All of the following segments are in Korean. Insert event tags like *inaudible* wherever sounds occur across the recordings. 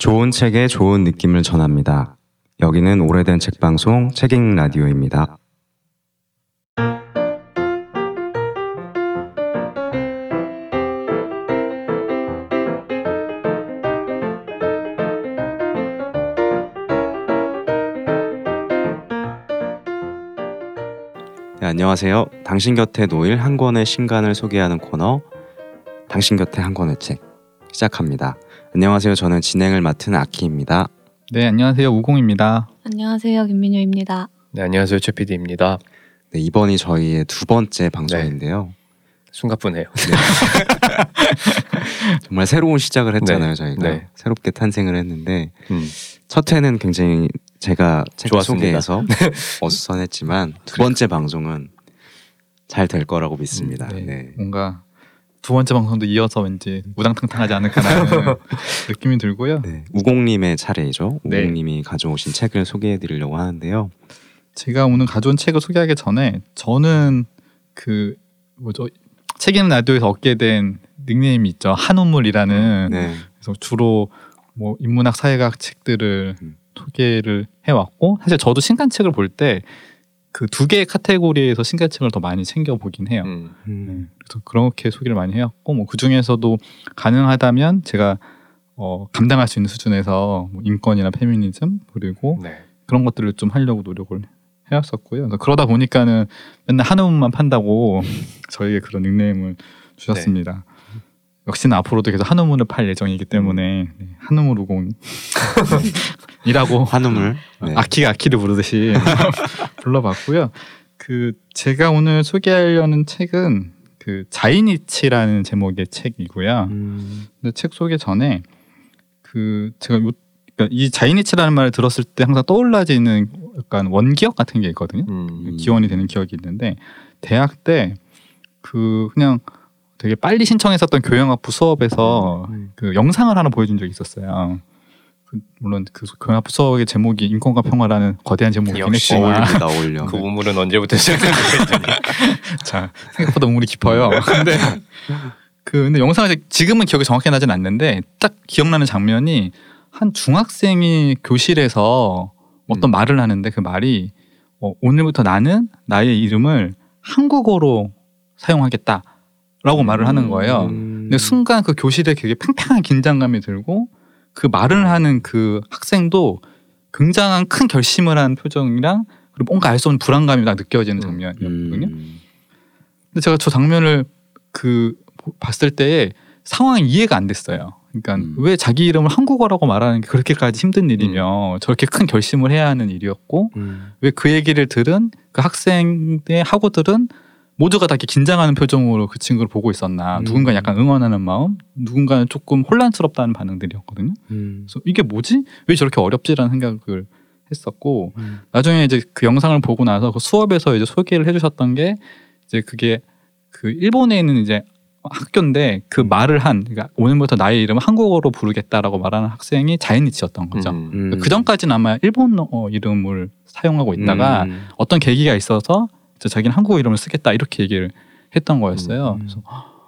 좋은 책에 좋은 느낌을 전합니다. 여기는 오래된 책 방송 책읽 라디오입니다. 네, 안녕하세요. 당신 곁에 놓일 한 권의 신간을 소개하는 코너 당신 곁에 한 권의 책 시작합니다. 안녕하세요. 저는 진행을 맡은 아키입니다. 네, 안녕하세요. 우공입니다. 안녕하세요, 김민효입니다. 네 안녕하세요 최 PD입니다. 네, 이번이 저희의 두 번째 방송인데요. 숨가쁘네요. *laughs* 정말 새로운 시작을 했잖아요. 저희가 네. 새롭게 탄생을 했는데 음. 첫 회는 굉장히 제가 책. 소개해서 *laughs* 어수선했지만 두 번째 방송은 잘 될 거라고 믿습니다. 네. 네. 뭔가 두 번째 방송도 이어서 왠지 우당탕탕하지 않을까라는 *laughs* 느낌이 들고요. 네, 우공님의 차례이죠. 네. 우공님이 가져오신 책을 소개해드리려고 하는데요. 제가 오늘 가져온 책을 소개하기 전에 저는 그 뭐죠 책임 라디오에서 얻게 된 닉네임이 있죠 한우물이라는 네, 그래서 주로 뭐 인문학 사회학 책들을 음. 소개를 해왔고 사실 저도 신간 책을 볼 때 그 두 개의 카테고리에서 신간책을 더 많이 챙겨 보긴 해요. 음. 네, 음, 그래서 그렇게 소개를 많이 해왔고 뭐그 중에서도 가능하다면 제가 어, 감당할 수 있는 수준에서 뭐 인권이나 페미니즘 그리고 네. 그런 것들을 좀 하려고 노력을 해왔었고요. 그래서 그러다 보니까는 맨날 한우물만 판다고 *laughs* 저에게 그런 닉네임을 주셨습니다. 역시나 앞으로도 계속 한우물을 팔 예정이기 때문에 네, 한우물 우공 *laughs* 이라고 한우물. 네. 아키가 아키를 부르듯이 *laughs* 불러봤고요. 그 제가 오늘 소개하려는 책은 그 자이니치라는 제목의 책이고요. 음, 근데 책 소개 전에 그 제가 요, 그러니까 이 자이니치라는 말을 들었을 때 항상 떠올라지는 약간 원기억 같은 게 있거든요. 음. 기원이 되는 기억이 있는데 대학 때 그 그냥 되게 빨리 신청했었던 교양학부 수업에서 음. 그 영상을 하나 보여준 적이 있었어요. 그 물론 그 교양학부 수업의 제목이 인권과 평화라는 거대한 제목이긴 역시 했지만. 어울려. 그 우물은 언제부터 거였더니 *laughs* 자 생각보다 우물이 깊어요. 근데 그 근데 영상을 지금은 기억이 정확히 나진 않는데 딱 기억나는 장면이 한 중학생이 교실에서 어떤 음. 말을 하는데 그 말이 어, 오늘부터 나는 나의 이름을 한국어로 사용하겠다 라고 말을 하는 거예요. 음, 근데 순간 그 교실에 되게 팽팽한 긴장감이 들고 그 말을 하는 그 학생도 굉장한 큰 결심을 한 표정이랑 그리고 뭔가 알 수 없는 불안감이 딱 느껴지는 장면이었거든요. 음, 근데 제가 저 장면을 그 봤을 때에 상황이 이해가 안 됐어요. 그러니까 음. 왜 자기 이름을 한국어라고 말하는 게 그렇게까지 힘든 일이며 저렇게 큰 결심을 해야 하는 일이었고 음, 왜그 얘기를 들은 그 학생의 학우들은 모두가 다 이렇게 긴장하는 표정으로 그 친구를 보고 있었나 음. 누군가 약간 응원하는 마음 누군가는 조금 혼란스럽다는 반응들이었거든요. 음, 그래서 이게 뭐지? 왜 저렇게 어렵지라는 생각을 했었고 음. 나중에 이제 그 영상을 보고 나서 그 수업에서 이제 소개를 해주셨던 게 이제 그게 그 일본에 있는 이제 학교인데 그 말을 한 그러니까 오늘부터 나의 이름을 한국어로 부르겠다라고 말하는 학생이 자이니치였던 거죠. 음. 음. 그 전까지는 아마 일본어 이름을 사용하고 있다가 음, 어떤 계기가 있어서 자기는 한국어 이름을 쓰겠다 이렇게 얘기를 했던 거였어요. 음. 그래서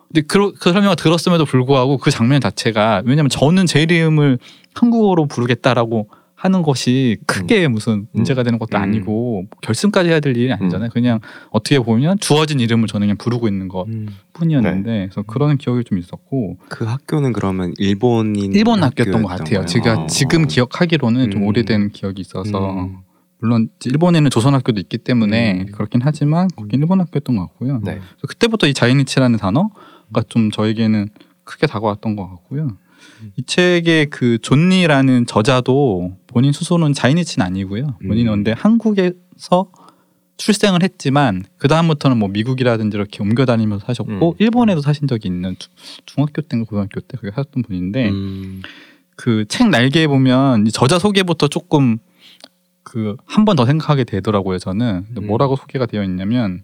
근데 그, 그 설명을 들었음에도 불구하고 그 장면 자체가 왜냐면 저는 제 이름을 한국어로 부르겠다라고 하는 것이 크게 무슨 문제가 되는 것도 음. 아니고 결승까지 해야 될 일이 아니잖아요. 그냥 어떻게 보면 주어진 이름을 저는 그냥 부르고 있는 것 음. 뿐이었는데 그래서 그런 기억이 좀 있었고 그 학교는 그러면 일본인 일본 학교였던 것 같아요. 제가 어. 지금 기억하기로는 좀 음. 오래된 기억이 있어서 음. 물론 일본에는 조선 학교도 있기 때문에 음. 그렇긴 하지만 거긴 일본 학교였던 것 같고요. 네. 그때부터 이 자이니치라는 단어가 좀 저에게는 크게 다가왔던 것 같고요. 이 책의 그 존니라는 저자도 본인 스스로는 자이니치는 아니고요. 본인은 음. 근데 한국에서 출생을 했지만 그 다음부터는 뭐 미국이라든지 이렇게 옮겨 다니면서 사셨고 음. 일본에도 사신 적이 있는 주- 중학교 때인가 고등학교 때 그렇게 사셨던 분인데 음. 그책 날개에 보면 이 저자 소개부터 조금 그 한 번 더 생각하게 되더라고요. 저는 음. 뭐라고 소개가 되어 있냐면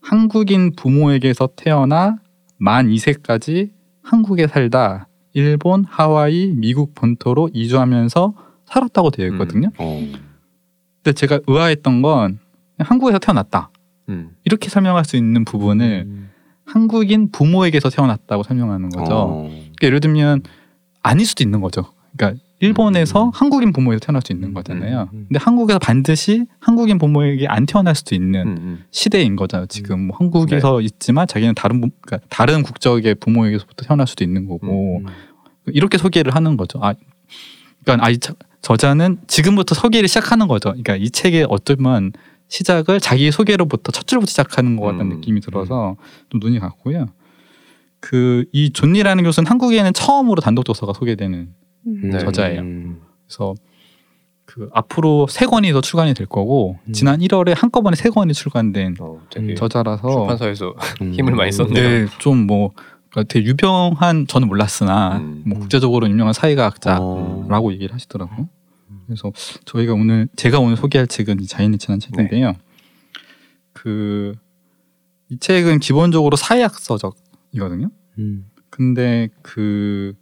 한국인 부모에게서 태어나 만 2세까지 한국에 살다 일본, 하와이, 미국 본토로 이주하면서 살았다고 되어 있거든요. 어. 근데 제가 의아했던 건 한국에서 태어났다 음. 이렇게 설명할 수 있는 부분을 음. 한국인 부모에게서 태어났다고 설명하는 거죠. 어. 그러니까 예를 들면 아닐 수도 있는 거죠. 그러니까 일본에서 음. 한국인 부모에서 태어날 수 있는 음, 거잖아요. 음, 음. 근데 한국에서 반드시 한국인 부모에게 안 태어날 수도 있는 음, 음. 시대인 거잖아요. 지금 뭐 한국에서 네. 있지만 자기는 다른 부, 그러니까 다른 국적의 부모에게서부터 태어날 수도 있는 거고 음. 이렇게 소개를 하는 거죠. 아, 그러니까 아, 이 저- 저자는 지금부터 소개를 시작하는 거죠. 그러니까 이 책의 어쩌면 시작을 자기 소개로부터 첫 줄부터 시작하는 것 같다는 음, 느낌이 들어서 좀 눈이 갔고요. 그 이 존니라는 교수는 한국에는 처음으로 단독 저서가 소개되는 음. 네. 저자예요. 음. 그래서 그 앞으로 세 권이 더 출간이 될 거고 음. 지난 1월에 한꺼번에 세 권이 출간된 어, 되게 음, 저자라서 출판사에서 음. *laughs* 힘을 많이 썼네요. 네, 좀뭐 그러니까 되게 유명한 저는 몰랐으나 음. 뭐 국제적으로 유명한 사회과학자라고 어. 얘기를 하시더라고요. 그래서 저희가 오늘 제가 오늘 소개할 책은 이 자이니치라는 책인데요. 그이 책은 기본적으로 사회학서적이거든요. 음. 근데 그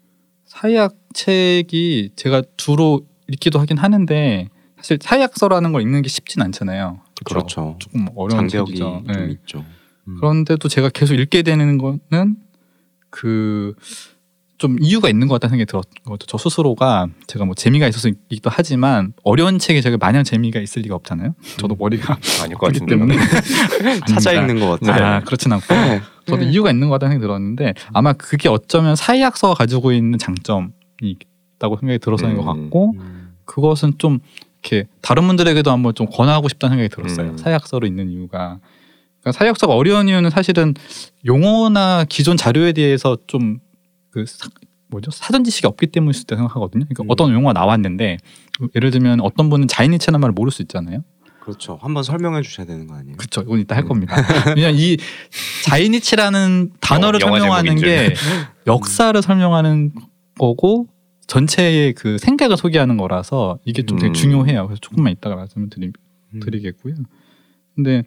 사회학 책이 제가 주로 읽기도 하긴 하는데 사실 사회학서라는 걸 읽는 게 쉽진 않잖아요. 그렇죠. 조금 어려운 장벽이 책이죠. 좀 네. 있죠. 음. 그런데도 제가 계속 읽게 되는 거는 그 좀 이유가 있는 것 같다는 생각이 들었거든요. 저 스스로가 제가 뭐 재미가 있어서 읽기도 하지만 어려운 책에 제가 마냥 재미가 있을 리가 없잖아요. 저도 머리가 아닐 것 같은데. 때문에 *laughs* 찾아. 읽는 것 같아요. 아, 그렇진 않고 저도 이유가 있는 것 같다는 생각이 들었는데 아마 그게 어쩌면 사회학서가 가지고 있는 장점이 있다고 생각이 들어서인 것 음. 같고 음. 그것은 좀 이렇게 다른 분들에게도 한번 좀 권하고 싶다는 생각이 들었어요. 음. 사회학서로 있는 이유가 그러니까 사회학서가 어려운 이유는 사실은 용어나 기존 자료에 대해서 좀 그 뭐죠 사전 지식이 없기 때문일 수도 있다고 생각하거든요. 그러니까 음. 어떤 용어가 나왔는데 예를 들면 어떤 분은 자이니체라는 말을 모를 수 있잖아요. 그렇죠. 한번 설명해 주셔야 되는 거 아니에요? 그렇죠. 이건 이따 할 겁니다. 왜냐면 이 자이니치라는 *laughs* 단어를 영화 설명하는 게 역사를 설명하는 거고 전체의 그 생각을 소개하는 거라서 이게 좀 되게 음. 중요해요. 그래서 조금만 이따가 말씀을 드리, 음. 드리겠고요. 근데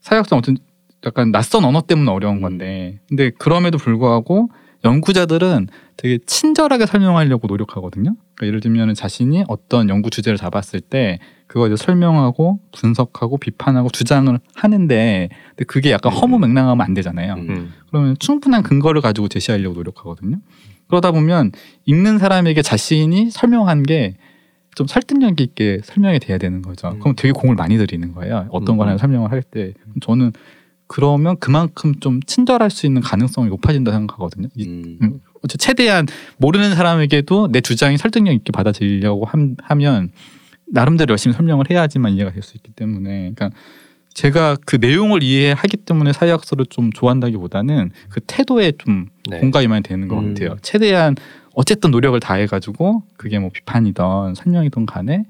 사역성 어떤 약간 낯선 언어 때문에 어려운 건데 근데 그럼에도 불구하고 연구자들은 되게 친절하게 설명하려고 노력하거든요. 그러니까 예를 들면 자신이 어떤 연구 주제를 잡았을 때 그거 이제 설명하고 분석하고 비판하고 주장을 하는데 근데 그게 약간 음. 허무맹랑하면 안 되잖아요. 음. 음. 그러면 충분한 근거를 가지고 제시하려고 노력하거든요. 그러다 보면 읽는 사람에게 자신이 설명한 게 좀 설득력 있게 설명이 돼야 되는 거죠. 음. 그럼 되게 공을 많이 들이는 거예요. 어떤 음. 거나 설명을 할 때. 저는 그러면 그만큼 좀 친절할 수 있는 가능성이 높아진다 생각하거든요. 이- 음. 최대한 모르는 사람에게도 내 주장이 설득력 있게 받아들이려고 함- 하면 나름대로 열심히 설명을 해야지만 이해가 될 수 있기 때문에 그러니까 제가 그 내용을 이해하기 때문에 사회학서를 좀 좋아한다기보다는 그 태도에 좀 네. 공감이 많이 되는 것 음. 같아요. 최대한 어쨌든 노력을 다해가지고 그게 뭐 비판이던 설명이던 간에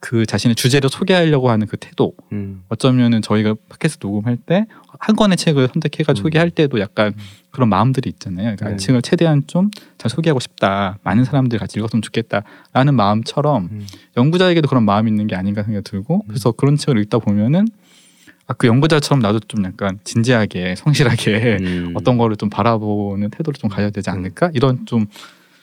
그 자신의 주제를 소개하려고 하는 그 태도 음. 어쩌면은 저희가 팟캐스트 녹음할 때 한 권의 책을 선택해가지고 음. 소개할 때도 약간 그런 마음들이 있잖아요. 그러니까 네. 이 책을 최대한 좀 잘 소개하고 싶다. 많은 사람들이 같이 읽었으면 좋겠다라는 마음처럼 음. 연구자에게도 그런 마음이 있는 게 아닌가 생각이 들고 그래서 그런 책을 읽다 보면은 아, 그 연구자처럼 나도 좀 약간 진지하게 성실하게 음. *laughs* 어떤 거를 좀 바라보는 태도를 좀 가져야 되지 않을까 이런 좀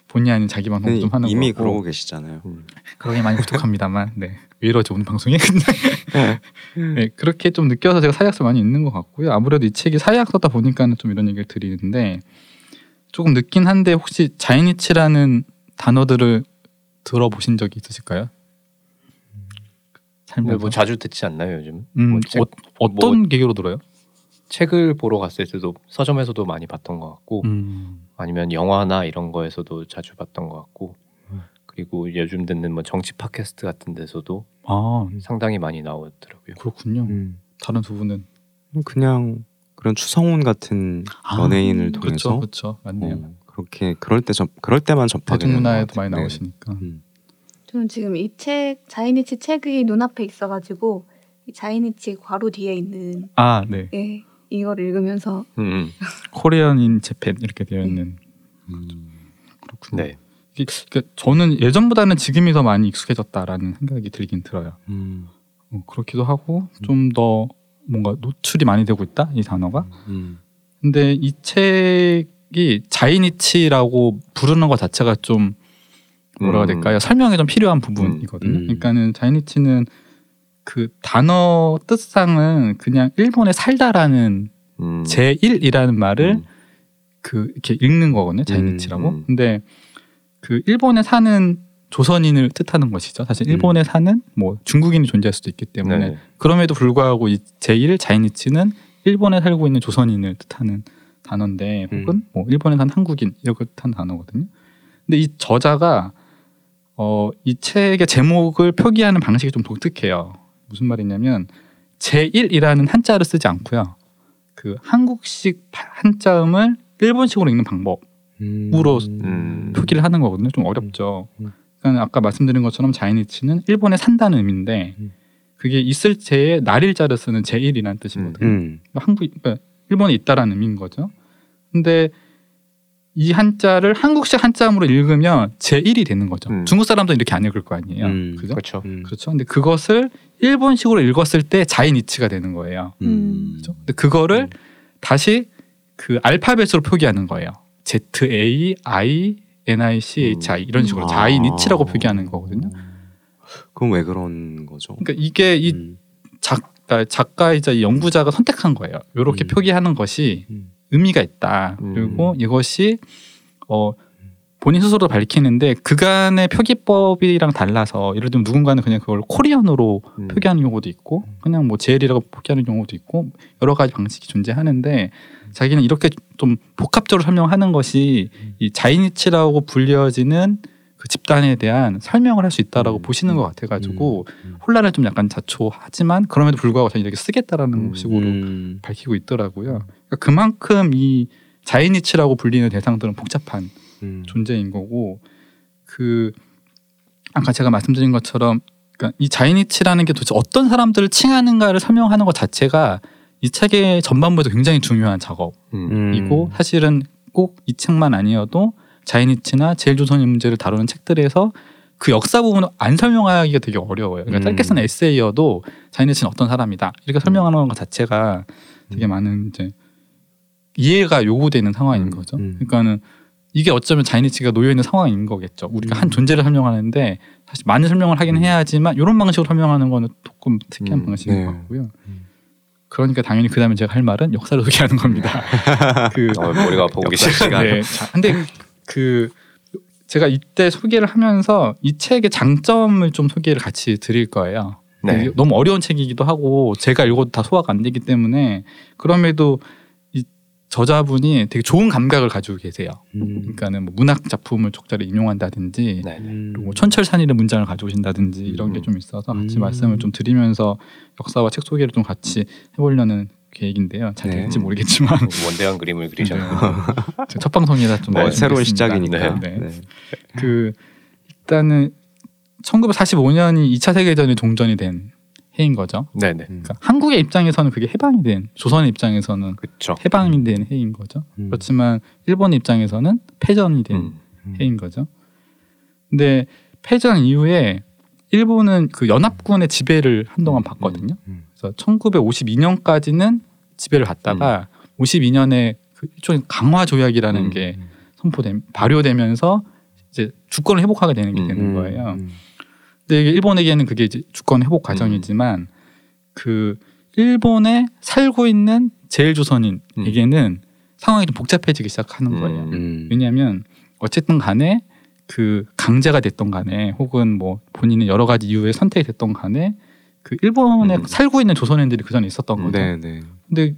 본의 아닌 자기 방송 좀 하는 이미 거고 그러고 계시잖아요. 음. 그러게 많이 *laughs* 부족합니다만 네. 왜 이러지 오늘 방송이 *laughs* 네, 그렇게 좀 느껴서 제가 사회학서 많이 읽는 것 같고요 아무래도 이 책이 사회학서다 보니까는 좀 이런 얘기를 드리는데 조금 늦긴 한데 혹시 자이니치라는 단어들을 들어보신 적이 있으실까요? 근데 살면서 뭐 자주 듣지 않나요 요즘? 음, 뭐 책, 어, 어떤 계기로 들어요? 책을 보러 갔을 때도 서점에서도 많이 봤던 것 같고 음. 아니면 영화나 이런 거에서도 자주 봤던 것 같고 음. 그리고 요즘 듣는 뭐 정치 팟캐스트 같은 데서도 아 상당히 많이 나오더라고요. 그렇군요. 음. 다른 두 분은 그냥 그런 추성훈 같은 아, 연예인을 그렇죠, 통해서 그렇죠, 맞네요. 어, 그렇게 그럴 때 접, 그럴 때만 접하게 대중문화에도 것 많이 같아요. 나오시니까. 음. 저는 지금 이 책 자이니치 책이 눈앞에 있어가지고 이 자이니치 괄호 뒤에 있는 아, 네. 예 이걸 읽으면서 음, 음. 코리안인 재팬 이렇게 되어 있는 음. 그렇군요. 네. 그러니까 저는 예전보다는 지금이 더 많이 익숙해졌다라는 생각이 들긴 들어요. 음. 어, 그렇기도 하고 좀 더 뭔가 노출이 많이 되고 있다 이 단어가. 음. 근데 이 책이 자이니치라고 부르는 것 자체가 좀 뭐라고 해야 될까요? 설명이 좀 필요한 부분이거든요. 음. 그러니까는 자이니치는 그 단어 뜻상은 그냥 일본에 살다라는 음. 제1이라는 말을 음. 그 이렇게 읽는 거거든요. 자이니치라고. 음, 음. 근데 그 일본에 사는 조선인을 뜻하는 것이죠. 사실 일본에 사는 뭐 중국인이 존재할 수도 있기 때문에 네네. 그럼에도 불구하고 이 제1 자이니치는 일본에 살고 있는 조선인을 뜻하는 단어인데 음. 혹은 뭐 일본에 사는 한국인 이렇게 뜻하는 단어거든요. 근데 이 저자가 어, 이 책의 제목을 표기하는 방식이 좀 독특해요. 무슨 말이냐면 제1이라는 한자를 쓰지 않고요. 그 한국식 한자음을 일본식으로 읽는 방법 음. 우로 음. 표기를 하는 거거든요. 좀 어렵죠. 음. 그러니까 아까 말씀드린 것처럼 자이니치는 일본에 산다는 의미인데 음. 그게 있을 제에 날일자를 쓰는 제1이라는 뜻이거든요. 음. 그러니까 한국 그러니까 일본에 있다라는 의미인 거죠. 근데 이 한자를 한국식 한자음으로 읽으면 제1이 되는 거죠. 음. 중국 사람들은 이렇게 안 읽을 거 아니에요. 음. 그죠? 그렇죠. 음. 그렇죠. 근데 그것을 일본식으로 읽었을 때 자이니치가 되는 거예요. 음. 그렇죠? 근데 그거를 음. 다시 그 알파벳으로 표기하는 거예요. Z A I N I C H I 이런 식으로 아. 자이니치라고 표기하는 거거든요. 그럼 왜 그런 거죠? 그러니까 이게 이 음. 작가 작가이자 이 연구자가 선택한 거예요. 이렇게 음. 표기하는 것이 음. 의미가 있다. 음. 그리고 이것이 어 본인 스스로 밝히는데 그간의 표기법이랑 달라서 예를 들면 누군가는 그냥 그걸 코리안으로 음. 표기하는 경우도 있고 그냥 뭐 제일이라고 표기하는 경우도 있고 여러 가지 방식이 존재하는데 자기는 이렇게 좀 복합적으로 설명하는 것이 이 자이니치라고 불려지는 그 집단에 대한 설명을 할 수 있다라고 음. 보시는 것 같아가지고 음. 혼란을 좀 약간 자초하지만 그럼에도 불구하고 저는 이렇게 쓰겠다라는 음. 식으로 음. 밝히고 있더라고요. 그러니까 그만큼 이 자이니치라고 불리는 대상들은 복잡한 음. 존재인 거고 그 아까 제가 말씀드린 것처럼 그러니까 이 자이니치라는 게 도대체 어떤 사람들을 칭하는가를 설명하는 것 자체가 이 책의 전반부에도 굉장히 중요한 작업이고 음. 사실은 꼭 이 책만 아니어도 자이니치나 제일조선인 문제를 다루는 책들에서 그 역사 부분을 안 설명하기가 되게 어려워요. 그러니까 음. 짧게 쓴 에세이여도 자이니치는 어떤 사람이다 이렇게 설명하는 것 자체가 되게 음. 많은 이제 이해가 요구되는 상황인 음. 거죠. 음. 그러니까는 이게 어쩌면 자이니치가 놓여 있는 상황인 거겠죠. 우리가 음. 한 존재를 설명하는데 사실 많은 설명을 하긴 음. 해야 하지만 이런 방식으로 설명하는 거는 조금 특이한 음. 방식인 네. 것 같고요. 음. 그러니까 당연히 그 다음에 제가 할 말은 역사를 소개하는 겁니다. *laughs* 그 어, 머리가 아프고 계실 시간. 네. 자, 근데 그 제가 이때 소개를 하면서 이 책의 장점을 좀 소개를 같이 드릴 거예요. 네. 너무 어려운 책이기도 하고 제가 읽어도 다 소화가 안 되기 때문에 그럼에도 이 저자분이 되게 좋은 감각을 가지고 계세요. 음. 그러니까는 뭐 문학 작품을 적절히 인용한다든지 네. 네. 음. 그리고 천철산이의 문장을 가져오신다든지 이런 게 음. 좀 있어서 같이 음. 말씀을 좀 드리면서 역사와 책 소개를 좀 같이 해보려는 계획인데요. 잘 네. 될지 모르겠지만 원대한 그림을 그리셨네요. 제첫 방송이라 좀 네, 새로운. 시작이니까. 네. 네. 그 일단은 1945년이 2차 세계대전이 종전이 된 해인 거죠. 네네. 음. 그러니까 한국의 입장에서는 그게 해방이 된 조선의 입장에서는 그렇죠. 해방이 된 해인 거죠. 음. 그렇지만 일본 입장에서는 패전이 된 음. 음. 해인 거죠. 근데 패전 이후에 일본은 그 연합군의 지배를 한동안 받거든요. 음. 그래서 1952년까지는 지배를 받다가 52년에 그 일종의 강화 조약이라는 음. 게 선포된 발효되면서 이제 주권을 회복하게 되는 게 음. 되는 거예요. 음. 이게 일본에게는 그게 이제 주권 회복 과정이지만 그 일본에 살고 있는 제일 조선인에게는 상황이 좀 복잡해지기 시작하는 거예요. 음. 음. 왜냐하면 어쨌든 간에 그 강제가 됐던 간에 혹은 뭐 본인의 여러 가지 이유에 선택이 됐던 간에 그 일본에 음. 살고 있는 조선인들이 그 전에 있었던 거죠. 네, 네. 근데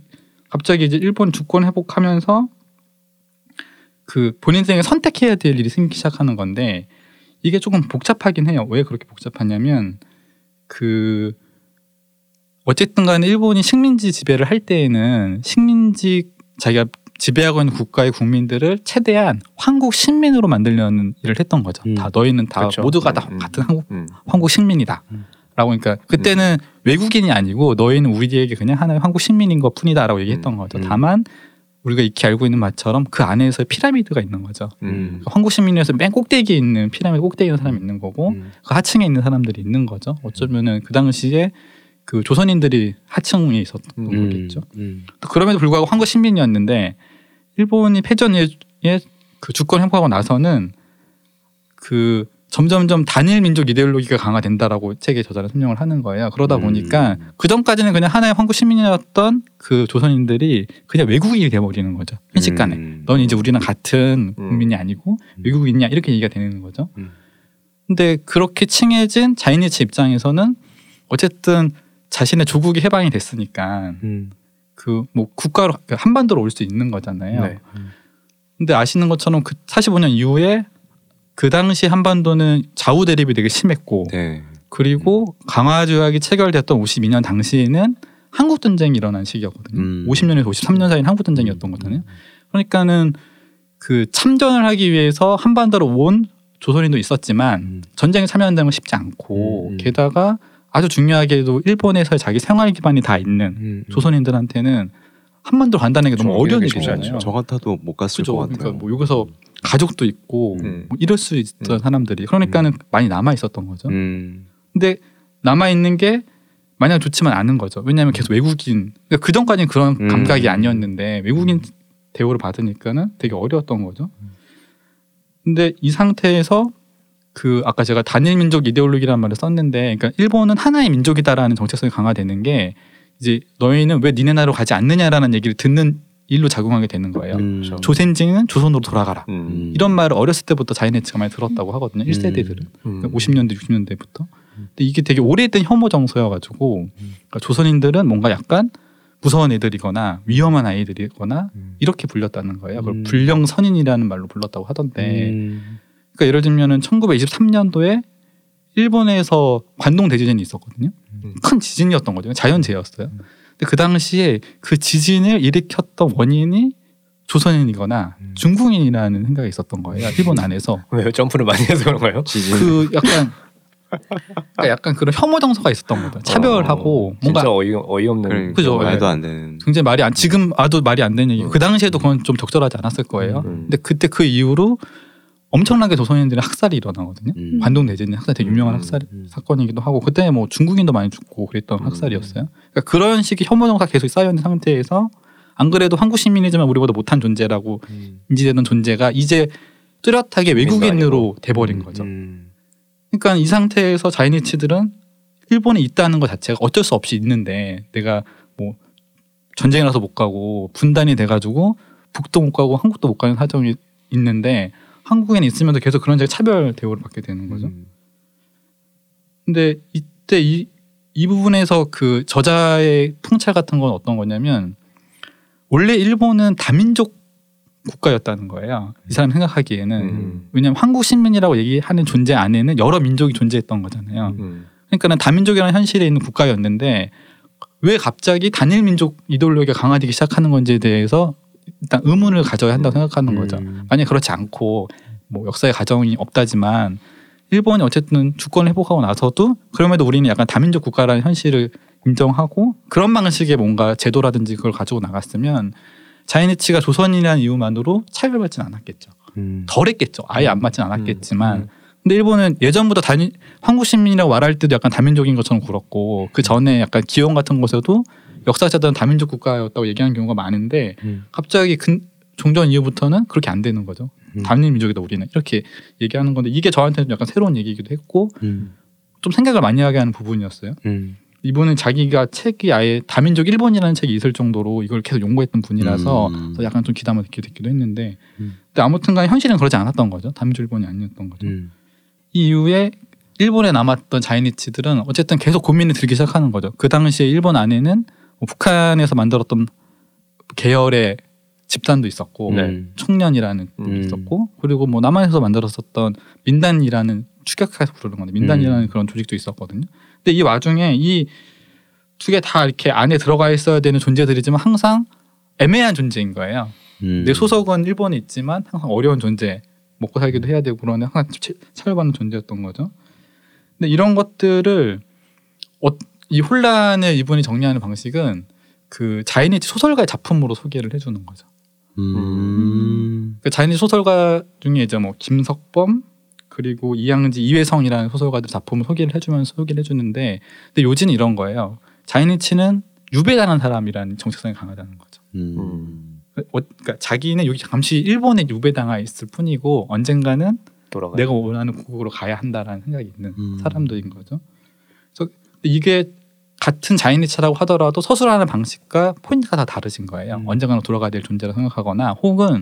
갑자기 이제 일본 주권 회복하면서 그 본인 생에 선택해야 될 일이 생기기 시작하는 건데 이게 조금 복잡하긴 해요. 왜 그렇게 복잡하냐면 그 어쨌든 간에 일본이 식민지 지배를 할 때에는 식민지 자기가 지배하고 있는 국가의 국민들을 최대한 한국 식민으로 만들려는 일을 했던 거죠. 음. 다 너희는 다 그렇죠. 모두가 다 음, 음. 같은 한국 음. 한국 식민이다. 음. 라고 그러니까 그때는 외국인이 아니고 너희는 우리에게 그냥 하나의 한국 식민인 것 뿐이다라고 얘기했던 음, 거죠. 음. 다만 우리가 익히 알고 있는 맛처럼 그 안에서 피라미드가 있는 거죠. 음. 한국 식민에서 맨 꼭대기에 있는 피라미드 꼭대기에 있는 사람이 있는 거고 음. 그 하층에 있는 사람들이 있는 거죠. 어쩌면은 그 당시에 그 조선인들이 하층에 있었던 음. 거겠죠. 음. 또 그럼에도 불구하고 한국 식민이었는데 일본이 패전에 그 주권 회복하고 나서는 그 점점점 단일 민족 이데올로기가 강화된다라고 책의 저자는 설명을 하는 거예요. 그러다 음. 보니까 그 전까지는 그냥 하나의 한국 시민이었던 그 조선인들이 그냥 외국인이 돼버리는 거죠. 순식간에. 음. 넌 이제 우리랑 같은 음. 국민이 아니고 음. 외국인이냐 이렇게 얘기가 되는 거죠. 음. 근데 그렇게 칭해진 자이니치 입장에서는 어쨌든 자신의 조국이 해방이 됐으니까 음. 그뭐 국가로 그 한반도로 올 수 있는 거잖아요. 네. 근데 아시는 것처럼 그 45년 이후에 그 당시 한반도는 좌우 대립이 되게 심했고 네. 그리고 강화 조약이 체결됐던 52년 당시에는 한국 전쟁이 일어난 시기였거든요. 음. 50년에서 53년 사이는 한국 전쟁이었던 거잖아요. 그러니까는 그 참전을 하기 위해서 한반도로 온 조선인도 있었지만 음. 전쟁에 참여한다는 건 쉽지 않고 음, 음. 게다가 아주 중요하게도 일본에서 자기 생활 기반이 다 있는 음. 조선인들한테는 한반도 간다는 게 너무 좀 어려운 일이잖아요. 저 같아도 못 갔을 그죠. 것 같아요. 그러니까 뭐 여기서 가족도 있고 음. 뭐 이럴 수 있던 음. 사람들이 그러니까는 많이 남아 있었던 거죠. 음. 근데 남아 있는 게 마냥 좋지만 않은 거죠. 왜냐하면 계속 외국인 그러니까 그 전까지는 그런 음. 감각이 아니었는데 외국인 대우를 받으니까는 되게 어려웠던 거죠. 근데 이 상태에서 그 아까 제가 단일 민족 이데올로기라는 말을 썼는데, 그러니까 일본은 하나의 민족이다라는 정체성이 강화되는 게 이제 너희는 왜 니네 나라로 가지 않느냐라는 얘기를 듣는 일로 작용하게 되는 거예요. 음. 그렇죠. 조센징은 조선으로 돌아가라. 음. 이런 말을 어렸을 때부터 자이네츠가 많이 들었다고 하거든요. 1세대들은. 음. 그러니까 50년대, 60년대부터. 근데 이게 되게 오래된 혐오 정서여가지고 그러니까 조선인들은 뭔가 약간 무서운 애들이거나 위험한 아이들이거나 음. 이렇게 불렸다는 거예요. 그걸 음. 불령선인이라는 말로 불렀다고 하던데. 음. 그러니까 예를 들면은 1923년도에 일본에서 관동 대지진이 있었거든요. 음. 큰 지진이었던 거죠. 자연재해였어요. 근데 그 당시에 그 지진을 일으켰던 원인이 조선인이거나 음. 중국인이라는 생각이 있었던 거예요. 일본 안에서. *laughs* 왜요? 점프를 많이 해서 그런가요? 지진. 그 약간 그러니까 약간 그런 혐오 정서가 있었던 거죠. 차별하고 어, 뭔가 진짜 어이 어이없는 그러니까 그죠. 말도 네. 안 되는. 굉장히 말이 안 지금 아도 말이 안 되는 얘기. 음. 그 당시에도 그건 좀 적절하지 않았을 거예요. 음. 근데 그때 그 이후로 엄청나게 조선인들의 학살이 일어나거든요. 음. 관동 대지진 학살 되게 유명한 음, 학살 음. 사건이기도 하고 그때 뭐 중국인도 많이 죽고 그랬던 음. 학살이었어요. 그러니까 그런 식의 혐오 정서가 계속 쌓여 있는 상태에서 안 그래도 한국 시민이지만 우리보다 못한 존재라고 음. 인지되던 존재가 이제 뚜렷하게 외국인으로. 돼버린 거죠. 음. 그러니까 이 상태에서 자이니치들은 일본에 있다는 것 자체가 어쩔 수 없이 있는데 내가 뭐 전쟁이라서 못 가고 분단이 돼가지고 북도 못 가고 한국도 못 가는 사정이 있는데 한국에는 있으면서 계속 그런 식의 차별 대우를 받게 되는 거죠. 음. 근데 이때 이, 이 부분에서 그 저자의 통찰 같은 건 어떤 거냐면 원래 일본은 다민족 국가였다는 거예요. 이 사람 생각하기에는 음. 왜냐하면 한국 시민이라고 얘기하는 존재 안에는 여러 민족이 존재했던 거잖아요. 음. 그러니까는 다민족이라는 현실에 있는 국가였는데 왜 갑자기 단일 민족 이데올로기가 강화되기 시작하는 건지에 대해서 일단 의문을 가져야 한다고 생각하는 거죠. 음. 만약 그렇지 않고 뭐 역사의 가정이 없다지만 일본이 어쨌든 주권을 회복하고 나서도 그럼에도 우리는 약간 다민족 국가라는 현실을 인정하고 그런 방식의 뭔가 제도라든지 그걸 가지고 나갔으면 자이니치가 조선이라는 이유만으로 차별받지는 않았겠죠. 음. 덜했겠죠. 아예 안 맞진 않았겠지만 음. 근데 일본은 예전부터 단일 한국 시민이라고 말할 때도 약간 다민족인 것처럼 굴었고 그 전에 약간 기원 같은 곳에도 역사자들은 다민족 국가였다고 얘기하는 경우가 많은데 음. 갑자기 근, 종전 이후부터는 그렇게 안 되는 거죠. 음. 단일 민족이다 우리는 이렇게 얘기하는 건데 이게 저한테는 약간 새로운 얘기이기도 했고 음. 좀 생각을 많이 하게 하는 부분이었어요. 음. 이분은 자기가 책이 아예 다민족 일본이라는 책이 있을 정도로 이걸 계속 연구했던 분이라서 음. 약간 좀 기담을 느끼기도 했기도 했는데 음. 근데 아무튼간에 현실은 그러지 않았던 거죠. 다민족 일본이 아니었던 거죠. 음. 이 이후에 일본에 남았던 자이니치들은 어쨌든 계속 고민이 들기 시작하는 거죠. 그 당시에 일본 안에는 뭐 북한에서 만들었던 계열의 집단도 있었고 네. 청년이라는 음. 게 있었고 그리고 뭐 남한에서 만들었었던 민단이라는 추격해서 부르는 건데 민단이라는 음. 그런 조직도 있었거든요. 근데 이 와중에 이 두 개 다 이렇게 안에 들어가 있어야 되는 존재들이지만 항상 애매한 존재인 거예요. 음. 내 소속은 일본에 있지만 항상 어려운 존재 먹고 살기도 해야 되고 그러는 항상 차- 차별받는 존재였던 거죠. 근데 이런 것들을 어, 이 혼란을 이분이 정리하는 방식은 그 자이니치 소설가의 작품으로 소개를 해주는 거죠. 음. 그 자이니치 소설가 중에 이제 뭐 김석범 그리고 이양지 이회성이라는 소설가들 작품을 소개를 해주면서 소개를 해주는데 근데 요지는 이런 거예요. 자이니치는 유배당한 사람이라는 정체성이 강하다는 거죠. 음. 어, 그러니까 자기는 여기 잠시 일본에 유배당하 있을 뿐이고 언젠가는 돌아가. 내가 원하는 고국으로 가야 한다라는 생각이 있는 음. 사람들인 거죠. 이게 같은 자이니차라고 하더라도 서술하는 방식과 포인트가 다 다르신 거예요. 음. 언젠가는 돌아가야 될 존재라 생각하거나 혹은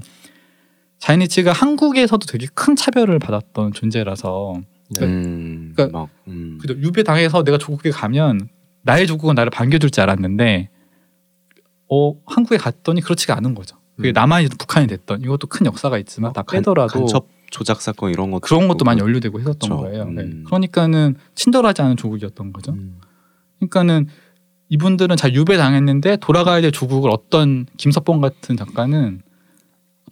자이니치가 한국에서도 되게 큰 차별을 받았던 존재라서 음, 그러니까 막 음. 유배 당해서 내가 조국에 가면 나의 조국은 나를 반겨줄 줄 알았는데 어 한국에 갔더니 그렇지가 않은 거죠. 그게 음. 남한이 북한이 됐던 이것도 큰 역사가 있지만 다 간- 빼더라도 간첩 조작 사건 이런 것도 그런 것도. 많이 연루되고 했었던 그렇죠. 거예요. 네. 음. 그러니까는 친절하지 않은 조국이었던 거죠. 음. 그러니까는 이분들은 잘 유배 당했는데 돌아가야 될 조국을 어떤 김석봉 같은 작가는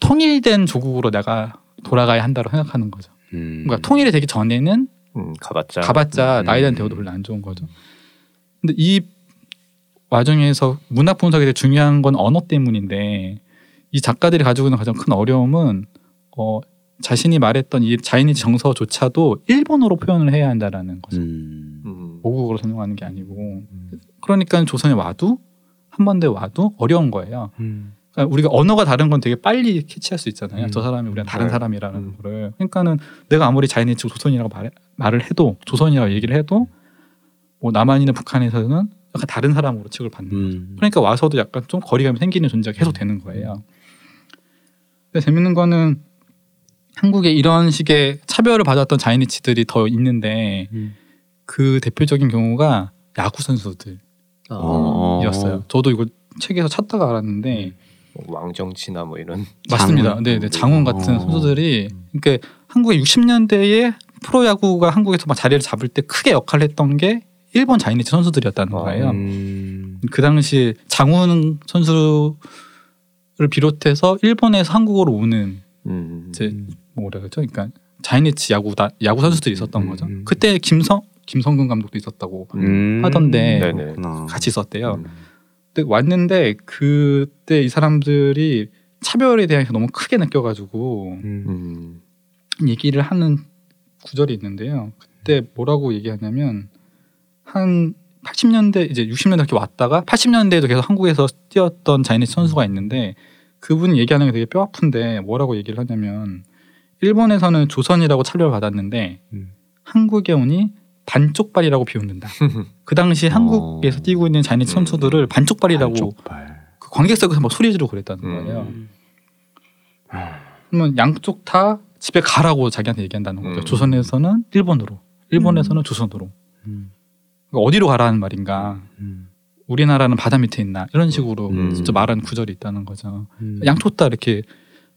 통일된 조국으로 내가 돌아가야 한다고 생각하는 거죠. 음. 그러니까 통일이 되기 전에는 음, 가봤자. 가봤자 음. 나에 대한 대우도 별로 안 좋은 거죠. 근데 이 와중에서 문학 분석에 대해 중요한 건 언어 때문인데 이 작가들이 가지고 있는 가장 큰 어려움은 어, 자신이 말했던 이 자이니즈 정서조차도 일본어로 표현을 해야 한다라는 거죠. 음. 음. 모국어로 설명하는 게 아니고 그러니까 조선에 와도 한 번에 와도 어려운 거예요. 음. 그러니까 우리가 언어가 다른 건 되게 빨리 캐치할 수 있잖아요. 음. 저 사람이 우리랑 다른 네. 사람이라는 음. 거를. 그러니까는 내가 아무리 자이니즈 조선이라고 말, 말을 해도 조선이라고 얘기를 해도 뭐 남한이나 북한에서는 약간 다른 사람으로 취급을 받는. 음. 그러니까 와서도 약간 좀 거리감이 생기는 존재가 계속 되는 거예요. 근데 재밌는 거는 한국에 이런 식의 차별을 받았던 자이니치들이 더 있는데 음. 그 대표적인 경우가 야구 선수들이었어요. 어. 저도 이걸 책에서 찾다가 알았는데 뭐 왕정치나 뭐 이런. *laughs* 맞습니다. 장훈? 네, 네, 장훈 같은 어. 선수들이 그러니까 한국의 60년대에 프로야구가 한국에서 막 자리를 잡을 때 크게 역할을 했던 게 일본 자이니치 선수들이었다는 어. 거예요. 음. 그 당시 장훈 선수를 비롯해서 일본에서 한국으로 오는 음. 이제 뭐라 그러죠? 그러니까 자이니치 야구 야구 선수들이 있었던 음, 거죠. 음. 그때 김성 김성근 감독도 있었다고 음. 하던데 네네. 같이 있었대요. 음. 근데 왔는데 그때 이 사람들이 차별에 대한 게 너무 크게 느껴가지고 음. 음. 얘기를 하는 구절이 있는데요. 그때 뭐라고 얘기하냐면 한 80년대 이제 60년대 이렇게 왔다가 80년대에도 계속 한국에서 뛰었던 자이니스 선수가 있는데 그분이 얘기하는 게 되게 뼈 아픈데 뭐라고 얘기를 하냐면 일본에서는 조선이라고 차별을 받았는데 음. 한국에 오니 반쪽발이라고 비웃는다. *laughs* 그 당시 어. 한국에서 뛰고 있는 자이니스 음. 선수들을 반쪽발이라고 반쪽발. 그 관객석에서 막 소리 지르고 그랬다는 음. 거예요. 그러면 양쪽 다 집에 가라고 자기한테 얘기한다는 거죠. 음. 조선에서는 일본으로, 일본에서는 조선으로. 음. 그러니까 어디로 가라는 말인가? 음. 우리나라는 바다 밑에 있나? 이런 식으로 음. 진짜 말하는 구절이 있다는 거죠. 음. 양쪽 다 이렇게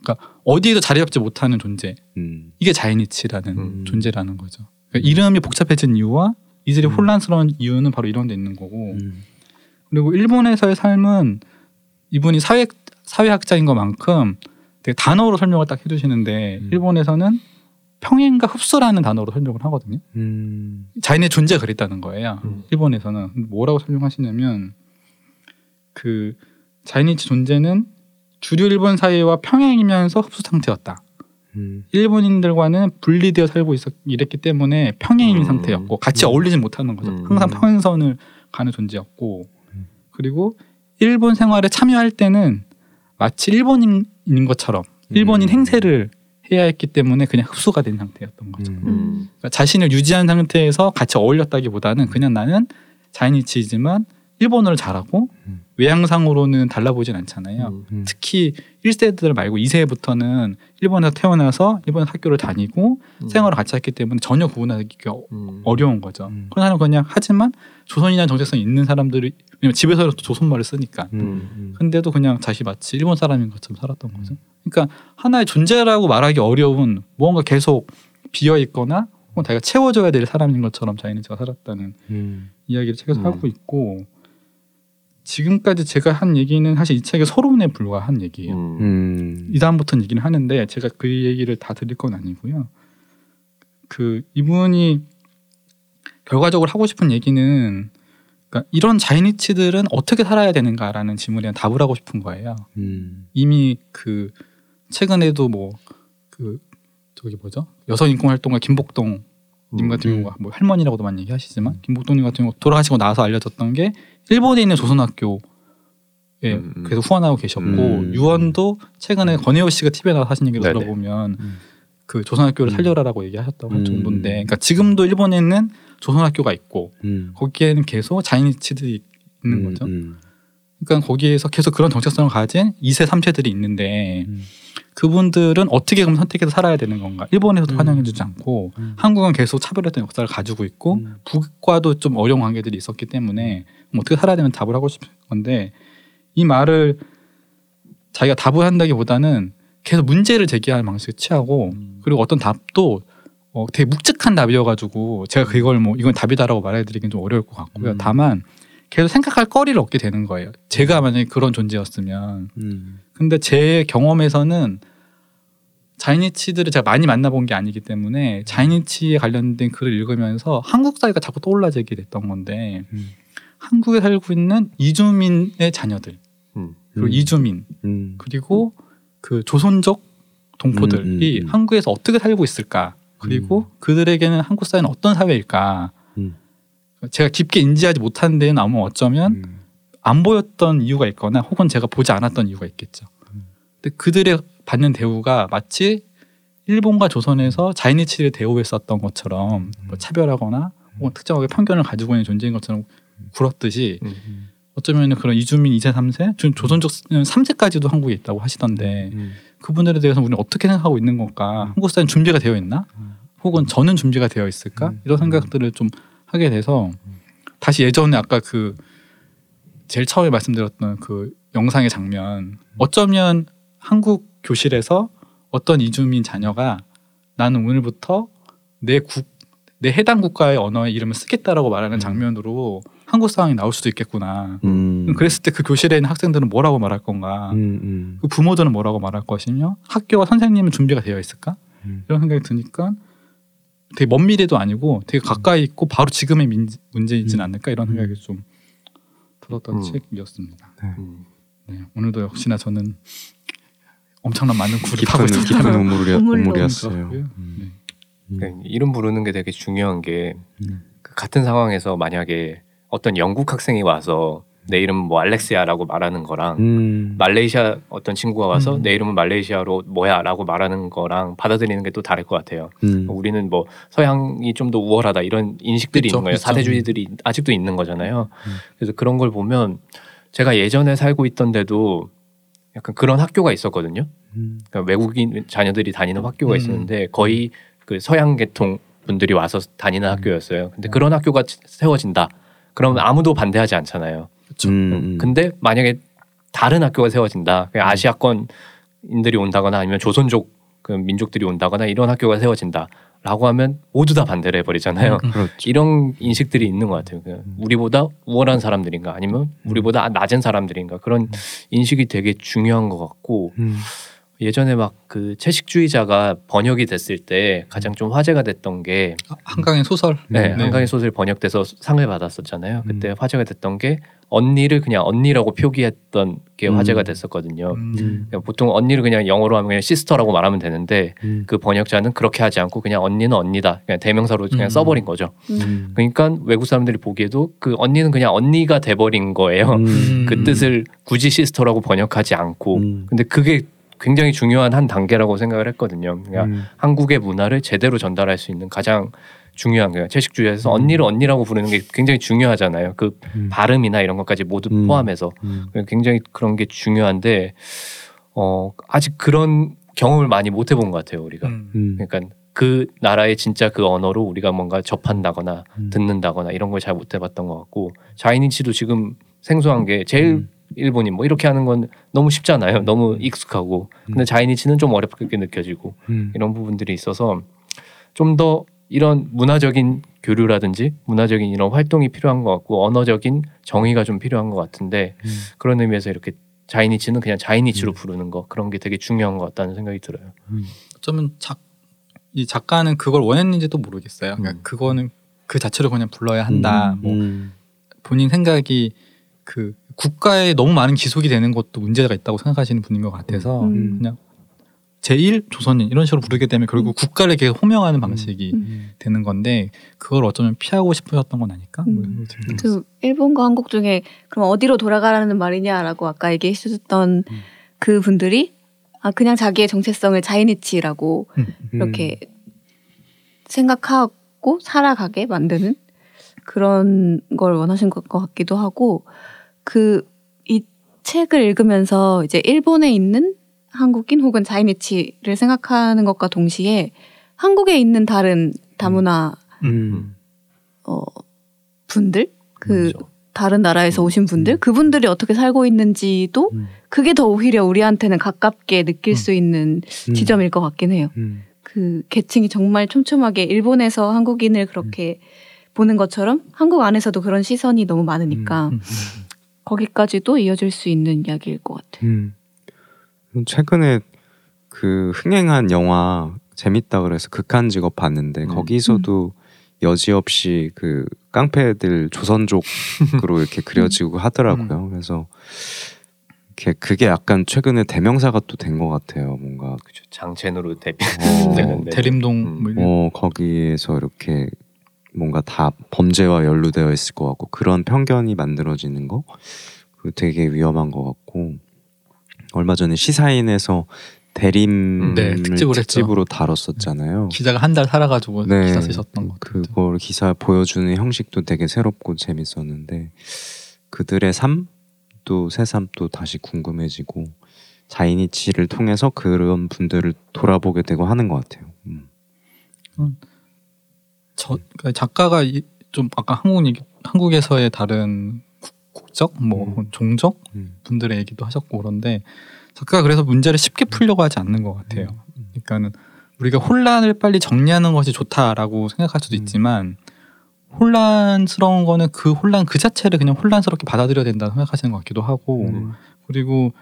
그러니까 어디에도 자리 잡지 못하는 존재. 음. 이게 자이니치라는 음. 존재라는 거죠. 그러니까 이름이 복잡해진 이유와 이들이 음. 혼란스러운 이유는 바로 이런 데 있는 거고. 음. 그리고 일본에서의 삶은 이분이 사회 사회학자인 것만큼 되게 단어로 설명을 딱 해주시는데 음. 일본에서는 평행과 흡수라는 단어로 설명을 하거든요. 음. 자인의 존재가 그랬다는 거예요. 음. 일본에서는 뭐라고 설명하시냐면 그 자이니치 존재는 주류 일본 사회와 평행이면서 흡수 상태였다. 음. 일본인들과는 분리되어 살고 있었 이랬기 때문에 평행인 음. 상태였고 같이 음. 어울리진 못하는 거죠. 음. 항상 평행선을 가는 존재였고 음. 그리고 일본 생활에 참여할 때는 마치 일본인인 것처럼 일본인 음. 행세를 해야 했기 때문에 그냥 흡수가 된 상태였던 거죠. 음. 음. 그러니까 자신을 유지한 상태에서 같이 어울렸다기보다는 그냥 나는 자이니치이지만 일본어를 잘하고 음. 외향상으로는 달라 보진 않잖아요. 음. 음. 특히 1세들 말고 2세부터는 일본에서 태어나서 일본 학교를 다니고 음. 생활을 같이 했기 때문에 전혀 구분하기가 음. 어려운 거죠. 음. 그런 사람은 그냥 하지만 조선이라는 정체성이 있는 사람들이 왜냐면 집에서도 조선말을 쓰니까. 근데도 그냥 자시 마치 일본 사람인 것처럼 살았던 거죠. 그러니까 하나의 존재라고 말하기 어려운 무언가 계속 비어 있거나 혹은 자기가 채워줘야 될 사람인 것처럼 자이니치가 살았다는 음. 이야기를 책에서 음. 하고 있고 지금까지 제가 한 얘기는 사실 이 책의 서론에 불과한 얘기예요. 음. 음. 이 다음부터는 얘기는 하는데 제가 그 얘기를 다 드릴 건 아니고요. 그 이분이 결과적으로 하고 싶은 얘기는 그러니까 이런 자이니치들은 어떻게 살아야 되는가라는 질문에 대한 답을 하고 싶은 거예요. 음. 이미 그 최근에도 뭐 그 저기 뭐죠 여성 인권 활동가 김복동 님 같은 음. 경우가 뭐 할머니라고도 많이 얘기하시지만 김복동님 같은 경우 돌아가시고 나서 알려졌던 게 일본에 있는 조선학교에 음, 음. 계속 후원하고 계셨고 음. 유언도 최근에 권혜호 씨가 TV에 나와서 하신 얘기를 네네. 들어보면 음. 그 조선학교를 음. 살려라라고 얘기하셨다고 할 음. 정도인데 그러니까 지금도 일본에는 조선학교가 있고 음. 거기에는 계속 자이니치들이 있는 음. 거죠. 음. 그러니까 거기에서 계속 그런 정체성을 가진 2세, 3세들이 있는데 음. 그분들은 어떻게 그럼 선택해서 살아야 되는 건가? 일본에서도 음. 환영해주지 않고 음. 한국은 계속 차별했던 역사를 가지고 있고 음. 북과도 좀 어려운 관계들이 있었기 때문에 그럼 어떻게 살아야 되는 답을 하고 싶은 건데 이 말을 자기가 답을 한다기보다는 계속 문제를 제기하는 방식을 취하고 음. 그리고 어떤 답도 어, 되게 묵직한 답이어가지고 제가 그걸 뭐 이건 답이다라고 말해드리긴 좀 어려울 것 같고요. 음. 다만 계속 생각할 거리를 얻게 되는 거예요. 제가 만약에 그런 존재였으면 음. 근데 제 경험에서는 자이니치들을 제가 많이 만나본 게 아니기 때문에 자이니치에 관련된 글을 읽으면서 한국 사회가 자꾸 떠올라지게 됐던 건데 음. 한국에 살고 있는 이주민의 자녀들 음. 그리고 음. 이주민 음. 그리고 그 조선족 동포들이 음, 음, 음. 한국에서 어떻게 살고 있을까 그리고 그들에게는 한국 사회는 어떤 사회일까 음. 제가 깊게 인지하지 못한 데는 아마 어쩌면 음. 안 보였던 이유가 있거나 혹은 제가 보지 않았던 이유가 있겠죠. 음. 근데 그들의 받는 대우가 마치 일본과 조선에서 자이니치를 대우했었던 것처럼 뭐 차별하거나 혹은 특정하게 편견을 가지고 있는 존재인 것처럼 굴었듯이 음. 어쩌면 그런 이주민 2세, 3세, 좀 조선족 3세까지도 한국에 있다고 하시던데 음. 그분들에 대해서 우리는 어떻게 생각하고 있는 건가? 한국 사회는 준비가 되어 있나? 음. 혹은 저는 준비가 되어 있을까? 음. 이런 생각들을 좀 하게 돼서 다시 예전에 아까 그 제일 처음에 말씀드렸던 그 영상의 장면 어쩌면 한국 교실에서 어떤 이주민 자녀가 나는 오늘부터 내 국, 내 해당 국가의 언어의 이름을 쓰겠다라고 말하는 음. 장면으로 한국 상황이 나올 수도 있겠구나. 음. 그랬을 때 그 교실에 있는 학생들은 뭐라고 말할 건가? 음. 음. 그 부모들은 뭐라고 말할 것이며 학교와 선생님은 준비가 되어 있을까? 음. 이런 생각이 드니까 되게 먼 미래도 아니고 되게 가까이 있고 바로 지금의 민, 문제이진 음. 않을까 이런 생각이 좀 들었던 음. 책이었습니다. 음. 네, 오늘도 역시나 저는 엄청난 많은 깊은 파고 깊은 있었다는 *laughs* 우물이. 우물이었어요. 네. 음. 그 이름 부르는 게 되게 중요한 게 음. 그 같은 상황에서 만약에 어떤 영국 학생이 와서 내 이름은 뭐 알렉시아라고 말하는 거랑 음. 말레이시아 어떤 친구가 와서 음. 내 이름은 말레이시아로 뭐야라고 말하는 거랑 받아들이는 게 또 다를 것 같아요. 음. 우리는 뭐 서양이 좀 더 우월하다 이런 인식들이 그쵸, 있는 거예요. 그쵸. 사대주의들이 아직도 있는 거잖아요. 음. 그래서 그런 걸 보면 제가 예전에 살고 있던 데도 약간 그런 학교가 있었거든요. 음. 그러니까 외국인 자녀들이 다니는 학교가 음. 있었는데 거의 그 서양 계통 분들이 와서 다니는 음. 학교였어요. 근데 그런 학교가 세워진다. 그러면 아무도 반대하지 않잖아요. 음. 음. 근데 만약에 다른 학교가 세워진다. 그냥 아시아권인들이 온다거나 아니면 조선족 그 민족들이 온다거나 이런 학교가 세워진다 라고 하면 모두 다 반대를 해버리잖아요. 음. 그렇죠. 이런 인식들이 있는 것 같아요. 그 우리보다 우월한 사람들인가 아니면 우리보다 낮은 사람들인가 그런 인식이 되게 중요한 것 같고 음. 예전에 막 그 채식주의자가 번역이 됐을 때 가장 좀 화제가 됐던 게 한강의 소설. 네, 네. 한강의 소설 번역돼서 상을 받았었잖아요. 그때 음. 화제가 됐던 게 언니를 그냥 언니라고 표기했던 게 음. 화제가 됐었거든요. 음. 그러니까 보통 언니를 그냥 영어로 하면 그냥 sister라고 말하면 되는데 음. 그 번역자는 그렇게 하지 않고 그냥 언니는 언니다 그냥 대명사로 그냥 음. 써버린 거죠. 음. 그러니까 외국 사람들이 보기에도 그 언니는 그냥 언니가 돼버린 거예요. 음. *laughs* 그 뜻을 굳이 sister라고 번역하지 않고 음. 근데 그게 굉장히 중요한 한 단계라고 생각을 했거든요. 그러니까 음. 한국의 문화를 제대로 전달할 수 있는 가장 중요한 거예요. 채식주의에서 음. 언니를 언니라고 부르는 게 굉장히 중요하잖아요. 그 음. 발음이나 이런 것까지 모두 음. 포함해서 음. 굉장히 그런 게 중요한데 어 아직 그런 경험을 많이 못 해본 것 같아요 우리가. 음. 음. 그러니까 그 나라의 진짜 그 언어로 우리가 뭔가 접한다거나 음. 듣는다거나 이런 걸 잘 못 해봤던 것 같고 자이니치도 지금 생소한 게 제일 음. 일본인 뭐 이렇게 하는 건 너무 쉽잖아요. 너무 익숙하고 근데 음. 자이니치는 좀 어렵게 느껴지고 음. 이런 부분들이 있어서 좀 더 이런 문화적인 교류라든지 문화적인 이런 활동이 필요한 것 같고 언어적인 정의가 좀 필요한 것 같은데 음. 그런 의미에서 이렇게 자이니치는 그냥 자이니치로 음. 부르는 거 그런 게 되게 중요한 것 같다는 생각이 들어요. 어쩌면 작, 이 작가는 그걸 원했는지도 모르겠어요. 그러니까 음. 그거는 그 자체로 그냥 불러야 한다. 음. 뭐 음. 본인 생각이 그 국가에 너무 많은 기속이 되는 것도 문제가 있다고 생각하시는 분인 것 같아서 음. 그냥 제1 조선인 이런 식으로 부르게 되면 결국 국가를 계속 호명하는 방식이 음. 되는 건데 그걸 어쩌면 피하고 싶으셨던 건 아닐까? 뭐 음. 그 일본과 한국 중에 그럼 어디로 돌아가라는 말이냐라고 아까 얘기해 주셨던 음. 그 분들이 아 그냥 자기의 정체성을 자이니치라고 음. 이렇게 생각하고 살아가게 만드는 그런 걸 원하신 것 같기도 하고 그 이 책을 읽으면서 이제 일본에 있는 한국인 혹은 자이니치를 생각하는 것과 동시에 한국에 있는 다른 다문화 음. 어, 분들 그 그렇죠. 다른 나라에서 오신 분들 그분들이 어떻게 살고 있는지도 음. 그게 더 오히려 우리한테는 가깝게 느낄 음. 수 있는 음. 지점일 것 같긴 해요. 음. 그 계층이 정말 촘촘하게 일본에서 한국인을 그렇게 보는 것처럼 한국 안에서도 그런 시선이 너무 많으니까 음. 거기까지도 이어질 수 있는 이야기일 것 같아요. 음. 최근에 그 흥행한 영화 재밌다 그래서 극한 직업 봤는데 음. 거기서도 여지없이 그 깡패들 조선족으로 이렇게 *laughs* 그려지고 하더라고요. 그래서 이렇게 그게 약간 최근에 대명사가 또 된 것 같아요. 뭔가 그죠. 장첸으로 데뷔. 어, *laughs* 되는데. 대림동 음. 뭐어 거기에서 이렇게 뭔가 다 범죄와 연루되어 있을 것 같고 그런 편견이 만들어지는 거 되게 위험한 것 같고 얼마 전에 시사인에서 대림을 네, 특집으로. 특집으로 다뤘었잖아요. 기자가 한 달 살아가지고 네, 기사 쓰셨던 것 같아요. 그걸 기사 보여주는 형식도 되게 새롭고 재밌었는데 그들의 삶 또 새삼 또 다시 궁금해지고 자이니치를 통해서 그런 분들을 돌아보게 되고 하는 것 같아요. 음. 저 그러니까 작가가 이- 좀 아까 한국 얘기, 한국에서의 다른 국- 국적 뭐 종족 음. 분들의 얘기도 하셨고 그런데 작가가 그래서 문제를 쉽게 풀려고 하지 않는 것 같아요. 그러니까는 우리가 혼란을 빨리 정리하는 것이 좋다라고 생각할 수도 음. 있지만 혼란스러운 거는 그 혼란 그 자체를 그냥 혼란스럽게 받아들여야 된다고 생각하시는 것 같기도 하고 음. 그리고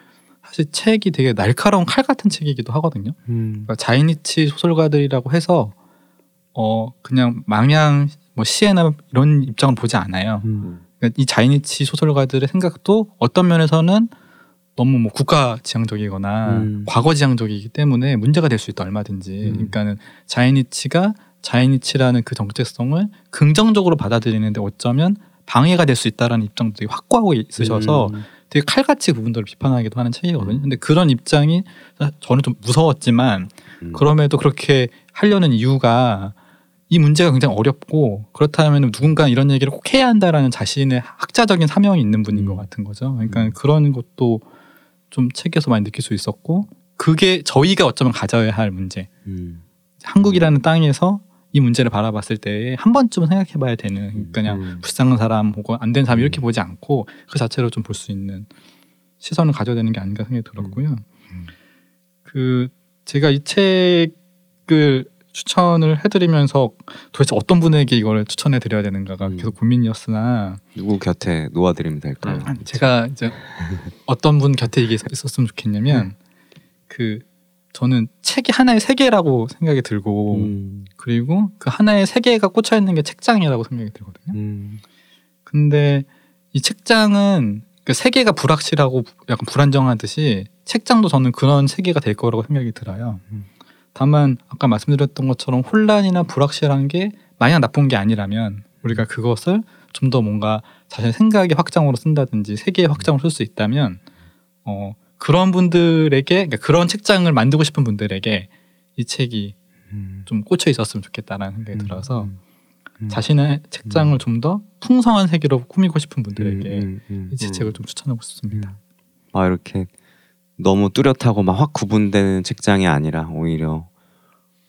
사실 책이 되게 날카로운 칼 같은 책이기도 하거든요. 음. 그러니까 자이니치 소설가들이라고 해서 어 그냥 망양 뭐 시에나 이런 입장을 보지 않아요. 음. 그러니까 이 자이니치 소설가들의 생각도 어떤 면에서는 너무 뭐 국가 지향적이거나 음. 과거 지향적이기 때문에 문제가 될 수 있다 얼마든지. 음. 그러니까는 자이니치가 자이니치라는 그 정체성을 긍정적으로 받아들이는데 어쩌면 방해가 될 수 있다라는 입장도 되게 확고하고 있으셔서 음. 되게 칼같이 그분들을 비판하기도 하는 책이거든요. 근데 그런 입장이 저는 좀 무서웠지만 음. 그럼에도 그렇게 하려는 이유가 이 문제가 굉장히 어렵고 그렇다면 누군가 이런 얘기를 꼭 해야 한다라는 자신의 학자적인 사명이 있는 분인 음. 것 같은 거죠. 그러니까 음. 그런 것도 좀 책에서 많이 느낄 수 있었고 그게 저희가 어쩌면 가져야 할 문제. 음. 한국이라는 땅에서 이 문제를 바라봤을 때 한 번쯤은 생각해봐야 되는 그냥 음. 불쌍한 사람 혹은 안 된 사람 음. 이렇게 보지 않고 그 자체로 좀 볼 수 있는 시선을 가져야 되는 게 아닌가 생각이 들었고요. 음. 그 제가 이 책을 추천을 해드리면서 도대체 어떤 분에게 이걸 추천해 드려야 되는가가 음. 계속 고민이었으나 누구 곁에 놓아드리면 될까요? 음. 제가 이제 어떤 분 곁에 이게 있었으면 좋겠냐면 그 저는 책이 하나의 세계라고 생각이 들고 음. 그리고 그 하나의 세계가 꽂혀 있는 게 책장이라고 생각이 들거든요. 음. 근데 이 책장은 그 세계가 불확실하고 약간 불안정하듯이 책장도 저는 그런 세계가 될 거라고 생각이 들어요. 음. 다만 아까 말씀드렸던 것처럼 혼란이나 불확실한 게 마냥 나쁜 게 아니라면 우리가 그것을 좀 더 뭔가 자신의 생각의 확장으로 쓴다든지 세계의 확장으로 쓸 수 있다면 어 그런 분들에게 그러니까 그런 책장을 만들고 싶은 분들에게 이 책이 음. 좀 꽂혀 있었으면 좋겠다라는 생각이 들어서 음. 음. 자신의 책장을 좀 더 풍성한 세계로 꾸미고 싶은 분들에게 음, 음, 이 책을 좀 추천하고 싶습니다. 아 이렇게 너무 뚜렷하고 막 확 구분되는 책장이 아니라 오히려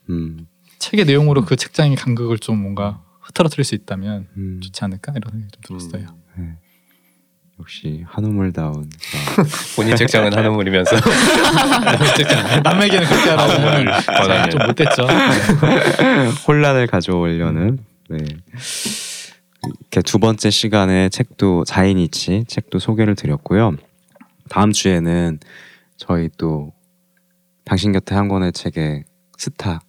음, 책의 내용으로 그 책장의 간극을 좀 뭔가 흐트러뜨릴 수 있다면 음, 좋지 않을까 이런 생각이 좀 들었어요. 네. 역시 한우물다운 *laughs* 본인 책장은 한우물이면서 *laughs* 남에게는 그렇게 하라고 오늘 권하는. 좀 못됐죠. *laughs* 혼란을 가져오려는 네. 이렇게 두 번째 시간에 책도 자이니치 책도 소개를 드렸고요. 다음 주에는 저희 또 당신 곁에 한 권의 책의 스타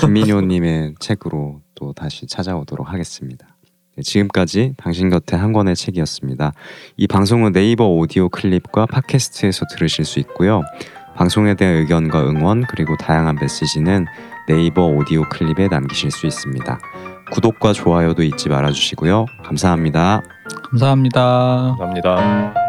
김민효님의 *laughs* 책으로 또 다시 찾아오도록 하겠습니다. 네, 지금까지 당신 곁에 한 권의 책이었습니다. 이 방송은 네이버 오디오 클립과 팟캐스트에서 들으실 수 있고요. 방송에 대한 의견과 응원 그리고 다양한 메시지는 네이버 오디오 클립에 남기실 수 있습니다. 구독과 좋아요도 잊지 말아주시고요. 감사합니다. 감사합니다. 감사합니다.